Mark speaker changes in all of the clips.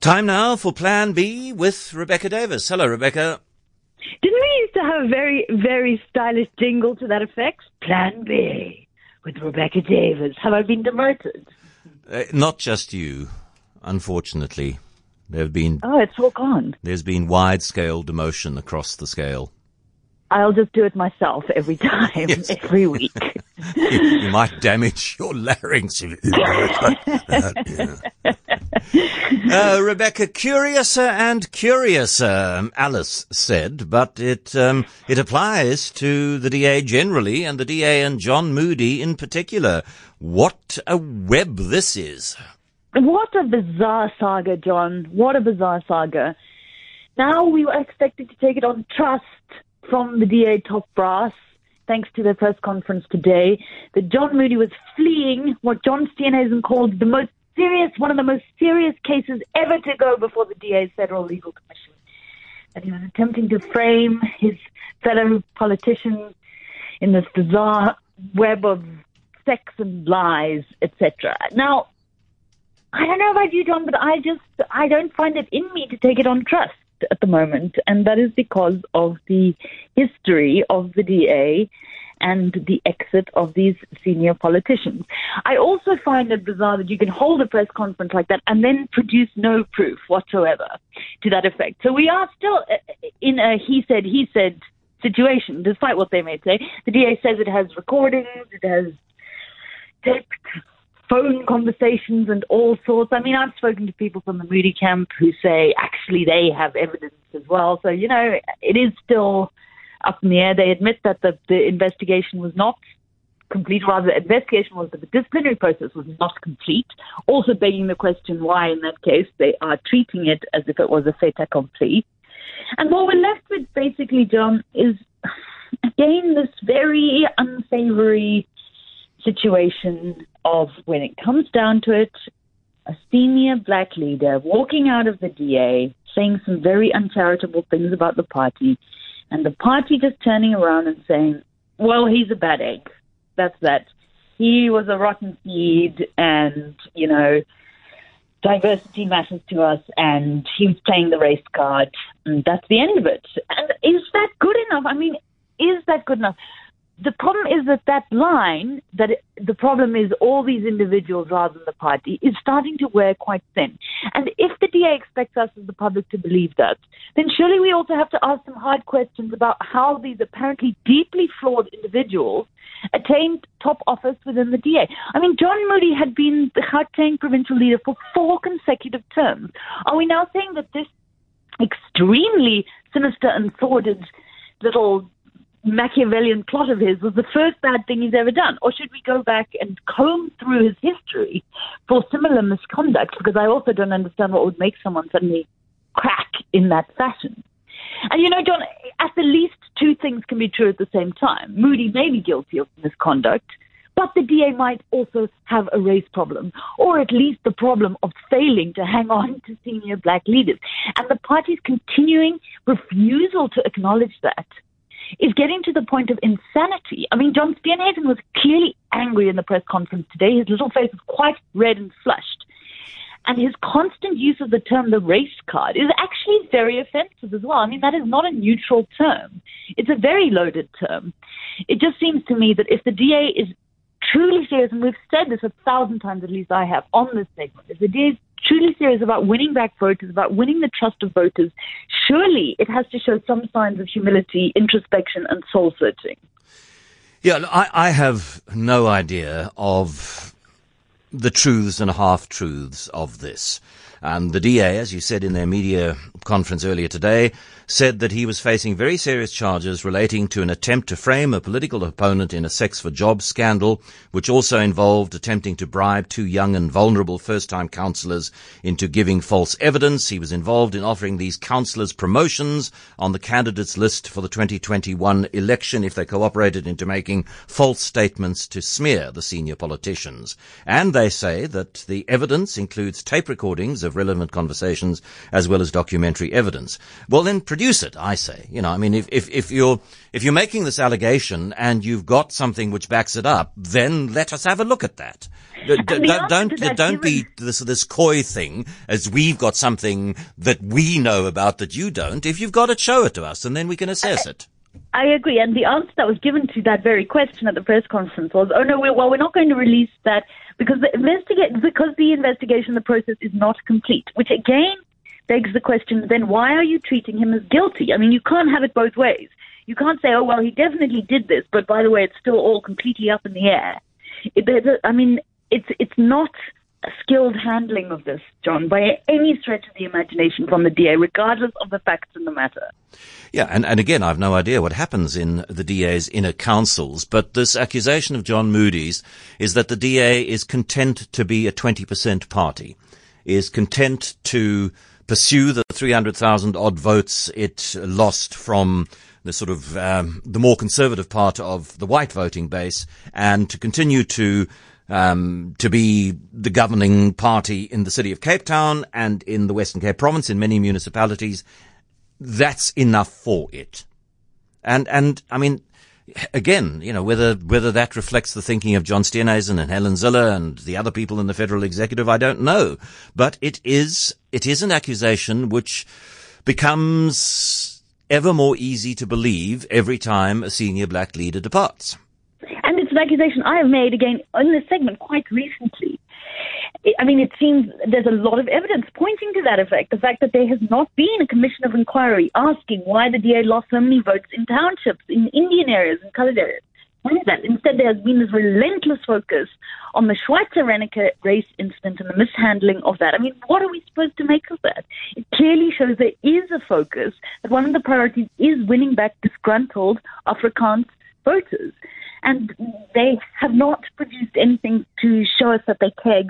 Speaker 1: Time now for Plan B with Rebecca Davis. Hello, Rebecca.
Speaker 2: Didn't we used to have a very, very stylish jingle to that effect? Plan B with Rebecca Davis. Have I been demoted?
Speaker 1: Uh, not just you, unfortunately. There have been
Speaker 2: Oh, it's all gone.
Speaker 1: there's been wide scale demotion across the scale.
Speaker 2: I'll just do it myself every time,
Speaker 1: Yes.
Speaker 2: every week.
Speaker 1: You, you might damage your larynx. if you like that, uh, Rebecca, curiouser and curiouser, um, Alice said, but it um, it applies to the DA generally and the DA and John Moodey in particular. What a web this is!
Speaker 2: What a bizarre saga, John. What a bizarre saga. Now we were expected to take it on trust from the DA top brass, thanks to their press conference today, that John Moodey was fleeing what John Steenhuisen called the most serious, one of the most serious cases ever to go before the DA's Federal Legal Commission. That he was attempting to frame his fellow politicians in this bizarre web of sex and lies, etc. Now, I don't know about you, John, but I just I don't find it in me to take it on trust at the moment, and that is because of the history of the DA and the exit of these senior politicians. I also find it bizarre that you can hold a press conference like that and then produce no proof whatsoever to that effect. So we are still uh, in a he said he said situation, despite what they may say. The DA says it has recordings, it has taped phone conversations and all sorts. I mean, I've spoken to people from the Moodey camp who say actually they have evidence as well. So, you know, it is still up in the air. They admit that the, the investigation was not complete, rather, the investigation was that the disciplinary process was not complete. Also begging the question why, in that case, they are treating it as if it was a fait accompli. And what we're left with, basically, John, is again this very unsavory situation of when it comes down to it, a senior black leader walking out of the DA saying some very uncharitable things about the party, and the party just turning around and saying, well, he's a bad egg. That's that. He was a rotten seed, and, you know, diversity matters to us, and he was playing the race card, and that's the end of it. And is that good enough? I mean, is that good enough? The problem is that that line, that it, the problem is all these individuals rather than the party, is starting to wear quite thin. And if the DA expects us as the public to believe that, then surely we also have to ask some hard questions about how these apparently deeply flawed individuals attained top office within the DA. I mean, John Moodey had been the Gauteng provincial leader for four consecutive terms. Are we now saying that this extremely sinister and sordid little Machiavellian plot of his was the first bad thing he's ever done? Or should we go back and comb through his history for similar misconduct? Because I also don't understand what would make someone suddenly crack in that fashion. And you know, John, at the least two things can be true at the same time. Moodey may be guilty of misconduct, but the DA might also have a race problem, or at least the problem of failing to hang on to senior black leaders. And the party's continuing refusal to acknowledge that is getting to the point of insanity. I mean, John Steenhuisen was clearly angry in the press conference today. His little face was quite red and flushed. And his constant use of the term the race card is actually very offensive as well. I mean, that is not a neutral term. It's a very loaded term. It just seems to me that if the DA is truly serious, and we've said this a thousand times at least I have on this segment, if the DA is truly serious about winning back voters, about winning the trust of voters, surely it has to show some signs of humility, introspection, and soul searching.
Speaker 1: Yeah, I, I have no idea of the truths and half truths of this. And the DA, as you said in their media conference earlier today, said that he was facing very serious charges relating to an attempt to frame a political opponent in a sex for jobs scandal, which also involved attempting to bribe two young and vulnerable first-time councillors into giving false evidence. He was involved in offering these councillors promotions on the candidates list for the 2021 election if they cooperated into making false statements to smear the senior politicians. And they say that the evidence includes tape recordings of relevant conversations as well as documentary evidence. Well, then produce it, I say. You know, I mean, if, if, if you're, if you're making this allegation and you've got something which backs it up, then let us have a look at that. D- don't, don't, don't be this, this coy thing as we've got something that we know about that you don't. If you've got it, show it to us and then we can assess it.
Speaker 2: I agree. And the answer that was given to that very question at the press conference was, oh no, well, we're not going to release that because the investigate, because the investigation, the process is not complete, which again begs the question, then why are you treating him as guilty? I mean, you can't have it both ways. You can't say, oh, well, he definitely did this, but by the way, it's still all completely up in the air. It, I mean, it's, it's not skilled handling of this, John, by any stretch of the imagination from the DA, regardless of the facts in the matter.
Speaker 1: Yeah, and, and again, I've no idea what happens in the DA's inner councils, but this accusation of John Moodey's is that the DA is content to be a 20% party, is content to pursue the 300,000 odd votes it lost from the sort of um, the more conservative part of the white voting base, and to continue to um, to be the governing party in the city of Cape Town and in the Western Cape province in many municipalities. That's enough for it. And, and, I mean, again, you know, whether, whether that reflects the thinking of John Steenhuisen and Helen Zille and the other people in the federal executive, I don't know. But it is, it is an accusation which becomes ever more easy to believe every time a senior black leader departs
Speaker 2: an accusation I have made again in this segment quite recently. I mean, it seems there's a lot of evidence pointing to that effect. The fact that there has not been a commission of inquiry asking why the DA lost so many votes in townships, in Indian areas, in colored areas. Why is that? Instead, there has been this relentless focus on the Schweizer Reneke race incident and the mishandling of that. I mean, what are we supposed to make of that? It clearly shows there is a focus that one of the priorities is winning back disgruntled Afrikaans voters and they have not produced anything to show us that they care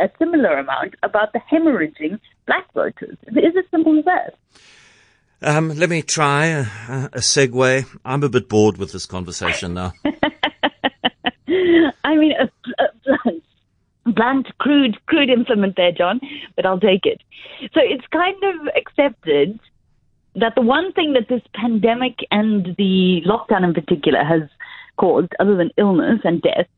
Speaker 2: a similar amount about the hemorrhaging black voters. Is it simple as that?
Speaker 1: Um, let me try a, a segue. I'm a bit bored with this conversation now.
Speaker 2: I mean, a, a blunt, crude, crude implement there, John, but I'll take it. So it's kind of accepted that the one thing that this pandemic and the lockdown in particular has caused, other than illness and death,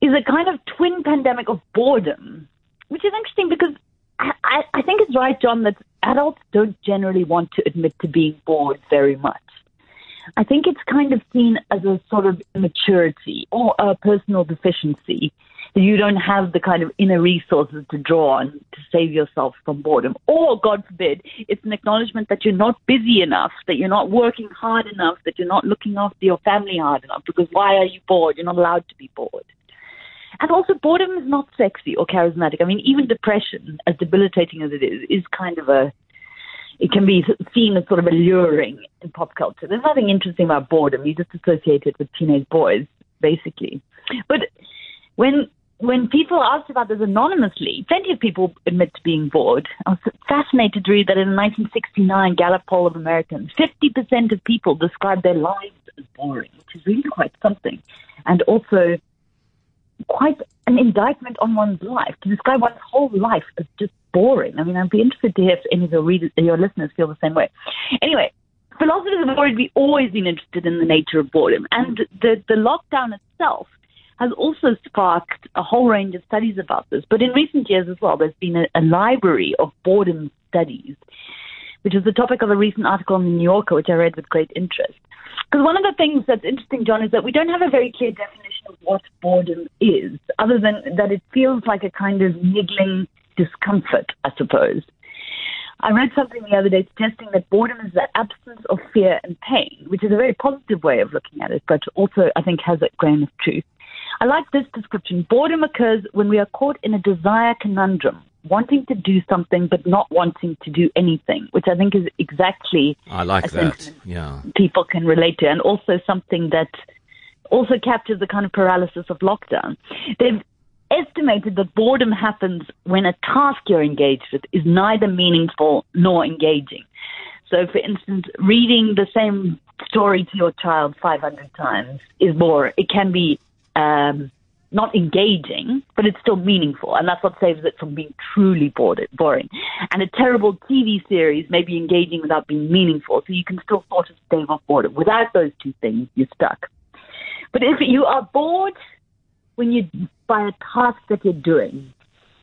Speaker 2: is a kind of twin pandemic of boredom, which is interesting because I, I think it's right, John, that adults don't generally want to admit to being bored very much. I think it's kind of seen as a sort of immaturity or a personal deficiency you don't have the kind of inner resources to draw on to save yourself from boredom. Or, God forbid, it's an acknowledgement that you're not busy enough, that you're not working hard enough, that you're not looking after your family hard enough, because why are you bored? You're not allowed to be bored. And also, boredom is not sexy or charismatic. I mean, even depression, as debilitating as it is, is kind of a it can be seen as sort of alluring in pop culture. There's nothing interesting about boredom. You just associate it with teenage boys, basically. But when when people asked about this anonymously, plenty of people admit to being bored. I was fascinated to read that in a 1969 Gallup poll of Americans, 50% of people described their lives as boring, which is really quite something. And also quite an indictment on one's life to describe one's whole life as just boring. I mean, I'd be interested to hear if any of your readers, your listeners feel the same way. Anyway, philosophers have already always been interested in the nature of boredom, and the the lockdown itself has also sparked a whole range of studies about this. But in recent years as well, there's been a, a library of boredom studies, which is the topic of a recent article in the New Yorker, which I read with great interest. Because one of the things that's interesting, John, is that we don't have a very clear definition of what boredom is, other than that it feels like a kind of niggling discomfort, I suppose. I read something the other day suggesting that boredom is the absence of fear and pain, which is a very positive way of looking at it, but also I think has a grain of truth. I like this description. Boredom occurs when we are caught in a desire conundrum, wanting to do something but not wanting to do anything, which I think is exactly
Speaker 1: I like that. Yeah.
Speaker 2: People can relate to and also something that also captures the kind of paralysis of lockdown. They've estimated that boredom happens when a task you're engaged with is neither meaningful nor engaging. So, for instance, reading the same story to your child 500 times is boring. It can be um, not engaging, but it's still meaningful, and that's what saves it from being truly bored, boring. And a terrible TV series may be engaging without being meaningful, so you can still sort of stave off boredom. Without those two things, you're stuck. But if you are bored when you by a task that you're doing,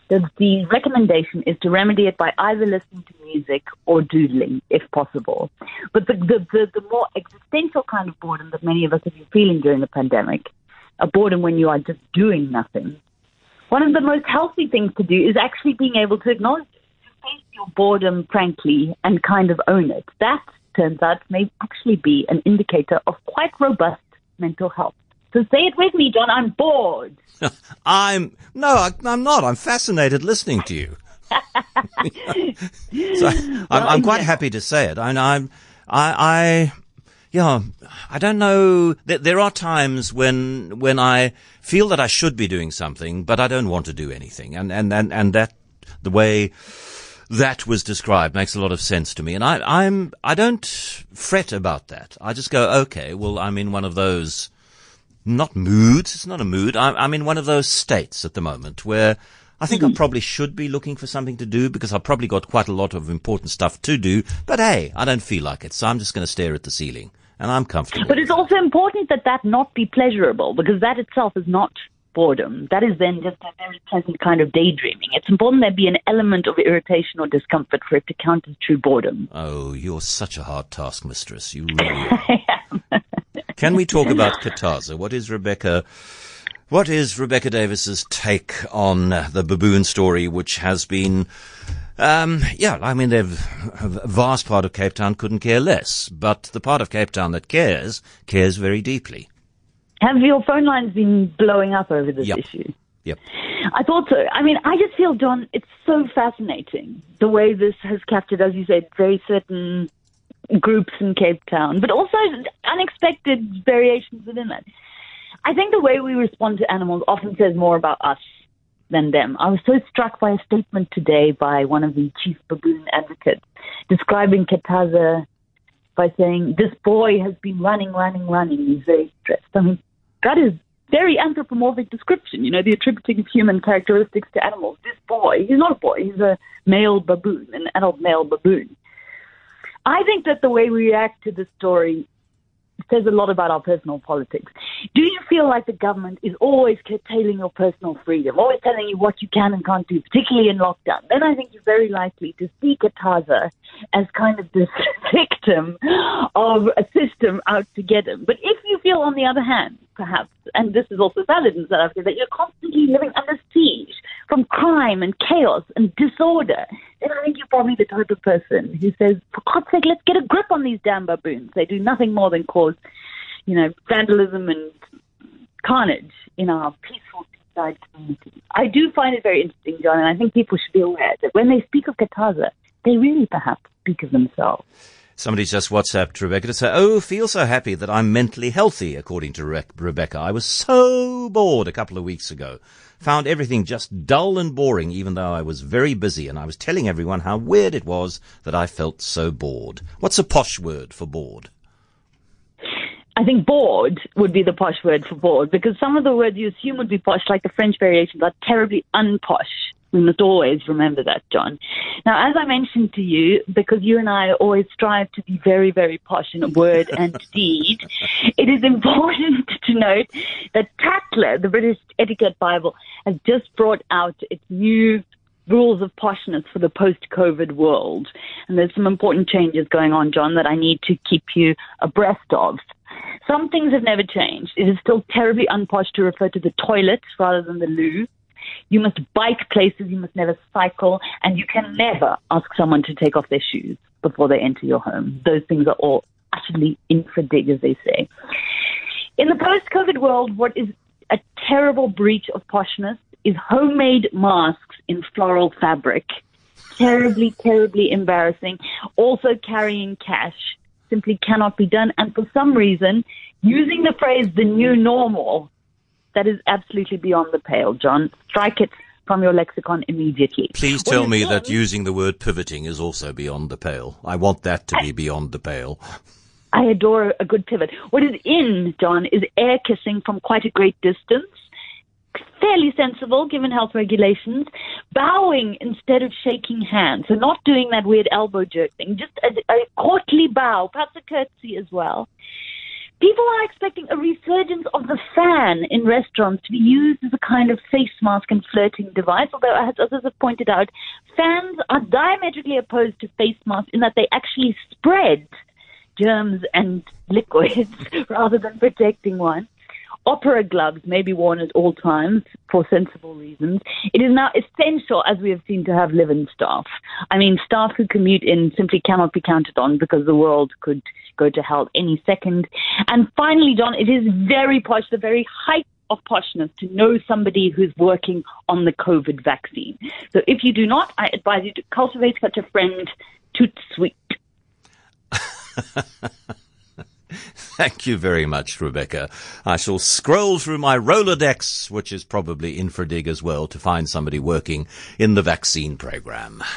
Speaker 2: the, the recommendation is to remedy it by either listening to music or doodling, if possible. But the, the, the, the more existential kind of boredom that many of us have been feeling during the pandemic a boredom when you are just doing nothing. One of the most healthy things to do is actually being able to acknowledge face your boredom frankly and kind of own it. That turns out may actually be an indicator of quite robust mental health. So say it with me, John. I'm bored.
Speaker 1: I'm no, I, am not. I'm fascinated listening to you. so I'm, I'm, quite happy to say it. I, I'm, I, I yeah, I don't know. There are times when when I feel that I should be doing something, but I don't want to do anything, and and and, and that the way that was described makes a lot of sense to me, and I I'm I don't fret about that. I just go, okay, well, I'm in one of those not moods. It's not a mood. I'm, I'm in one of those states at the moment where I think mm-hmm. I probably should be looking for something to do because I've probably got quite a lot of important stuff to do. But hey, I don't feel like it, so I'm just going to stare at the ceiling and I'm comfortable.
Speaker 2: But it's also important that that not be pleasurable because that itself is not boredom. That is then just a very pleasant kind of daydreaming. It's important there be an element of irritation or discomfort for it to count as true boredom.
Speaker 1: Oh, you're such a hard task mistress. You really are. Can we talk about Kataza? What is Rebecca? What is Rebecca Davis's take on the baboon story, which has been um, yeah, I mean, a vast part of Cape Town couldn't care less, but the part of Cape Town that cares, cares very deeply.
Speaker 2: Have your phone lines been blowing up over this
Speaker 1: yep.
Speaker 2: issue?
Speaker 1: Yep.
Speaker 2: I thought so. I mean, I just feel, John, it's so fascinating the way this has captured, as you said, very certain groups in Cape Town, but also unexpected variations within it. I think the way we respond to animals often says more about us than them. I was so struck by a statement today by one of the chief baboon advocates describing Kataza by saying, This boy has been running, running, running. He's very stressed. I mean, that is very anthropomorphic description, you know, the attributing of human characteristics to animals. This boy, he's not a boy, he's a male baboon, an adult male baboon. I think that the way we react to this story says a lot about our personal politics. Do you feel like the government is always curtailing your personal freedom, always telling you what you can and can't do, particularly in lockdown? Then I think you're very likely to see Kataza as kind of this victim of a system out to get him. But if you feel, on the other hand, perhaps, and this is also valid in South Africa, that you're constantly living under siege from crime and chaos and disorder, then I think you're probably the type of person who says, for God's sake, let's get a grip on these damn baboons. They do nothing more than cause, you know, vandalism and carnage in our peaceful seaside community. I do find it very interesting, John, and I think people should be aware that when they speak of Kataza, they really perhaps speak of themselves.
Speaker 1: Somebody's just WhatsApped Rebecca to say, Oh, feel so happy that I'm mentally healthy, according to Re- Rebecca. I was so bored a couple of weeks ago. Found everything just dull and boring, even though I was very busy, and I was telling everyone how weird it was that I felt so bored. What's a posh word for bored?
Speaker 2: I think bored would be the posh word for bored because some of the words you assume would be posh, like the French variations, are terribly unposh. We must always remember that, John. Now, as I mentioned to you, because you and I always strive to be very, very posh in word and deed, it is important to note that Tatler, the British Etiquette Bible, has just brought out its new rules of poshness for the post-COVID world. And there's some important changes going on, John, that I need to keep you abreast of. Some things have never changed. It is still terribly unposh to refer to the toilet rather than the loo. You must bike places, you must never cycle, and you can never ask someone to take off their shoes before they enter your home. Those things are all utterly infra dig, as they say. In the post COVID world, what is a terrible breach of poshness is homemade masks in floral fabric. Terribly, terribly embarrassing. Also carrying cash simply cannot be done. And for some reason, using the phrase the new normal that is absolutely beyond the pale, John. Strike it from your lexicon immediately.
Speaker 1: Please tell me that using the word pivoting is also beyond the pale. I want that to be beyond the pale.
Speaker 2: I adore a good pivot. What is in, John, is air kissing from quite a great distance. Fairly sensible given health regulations. Bowing instead of shaking hands. So not doing that weird elbow jerk thing. Just a, a courtly bow, perhaps a curtsy as well. People are expecting a resurgence of the fan in restaurants to be used as a kind of face mask and flirting device. Although, as others have pointed out, fans are diametrically opposed to face masks in that they actually spread germs and liquids rather than protecting one. Opera gloves may be worn at all times for sensible reasons. It is now essential, as we have seen, to have live-in staff. I mean, staff who commute in simply cannot be counted on because the world could go to hell any second. And finally, John, it is very posh, the very height of poshness to know somebody who's working on the COVID vaccine. So if you do not, I advise you to cultivate such a friend, toot sweet.
Speaker 1: Thank you very much, Rebecca. I shall scroll through my Rolodex, which is probably InfraDig as well, to find somebody working in the vaccine program.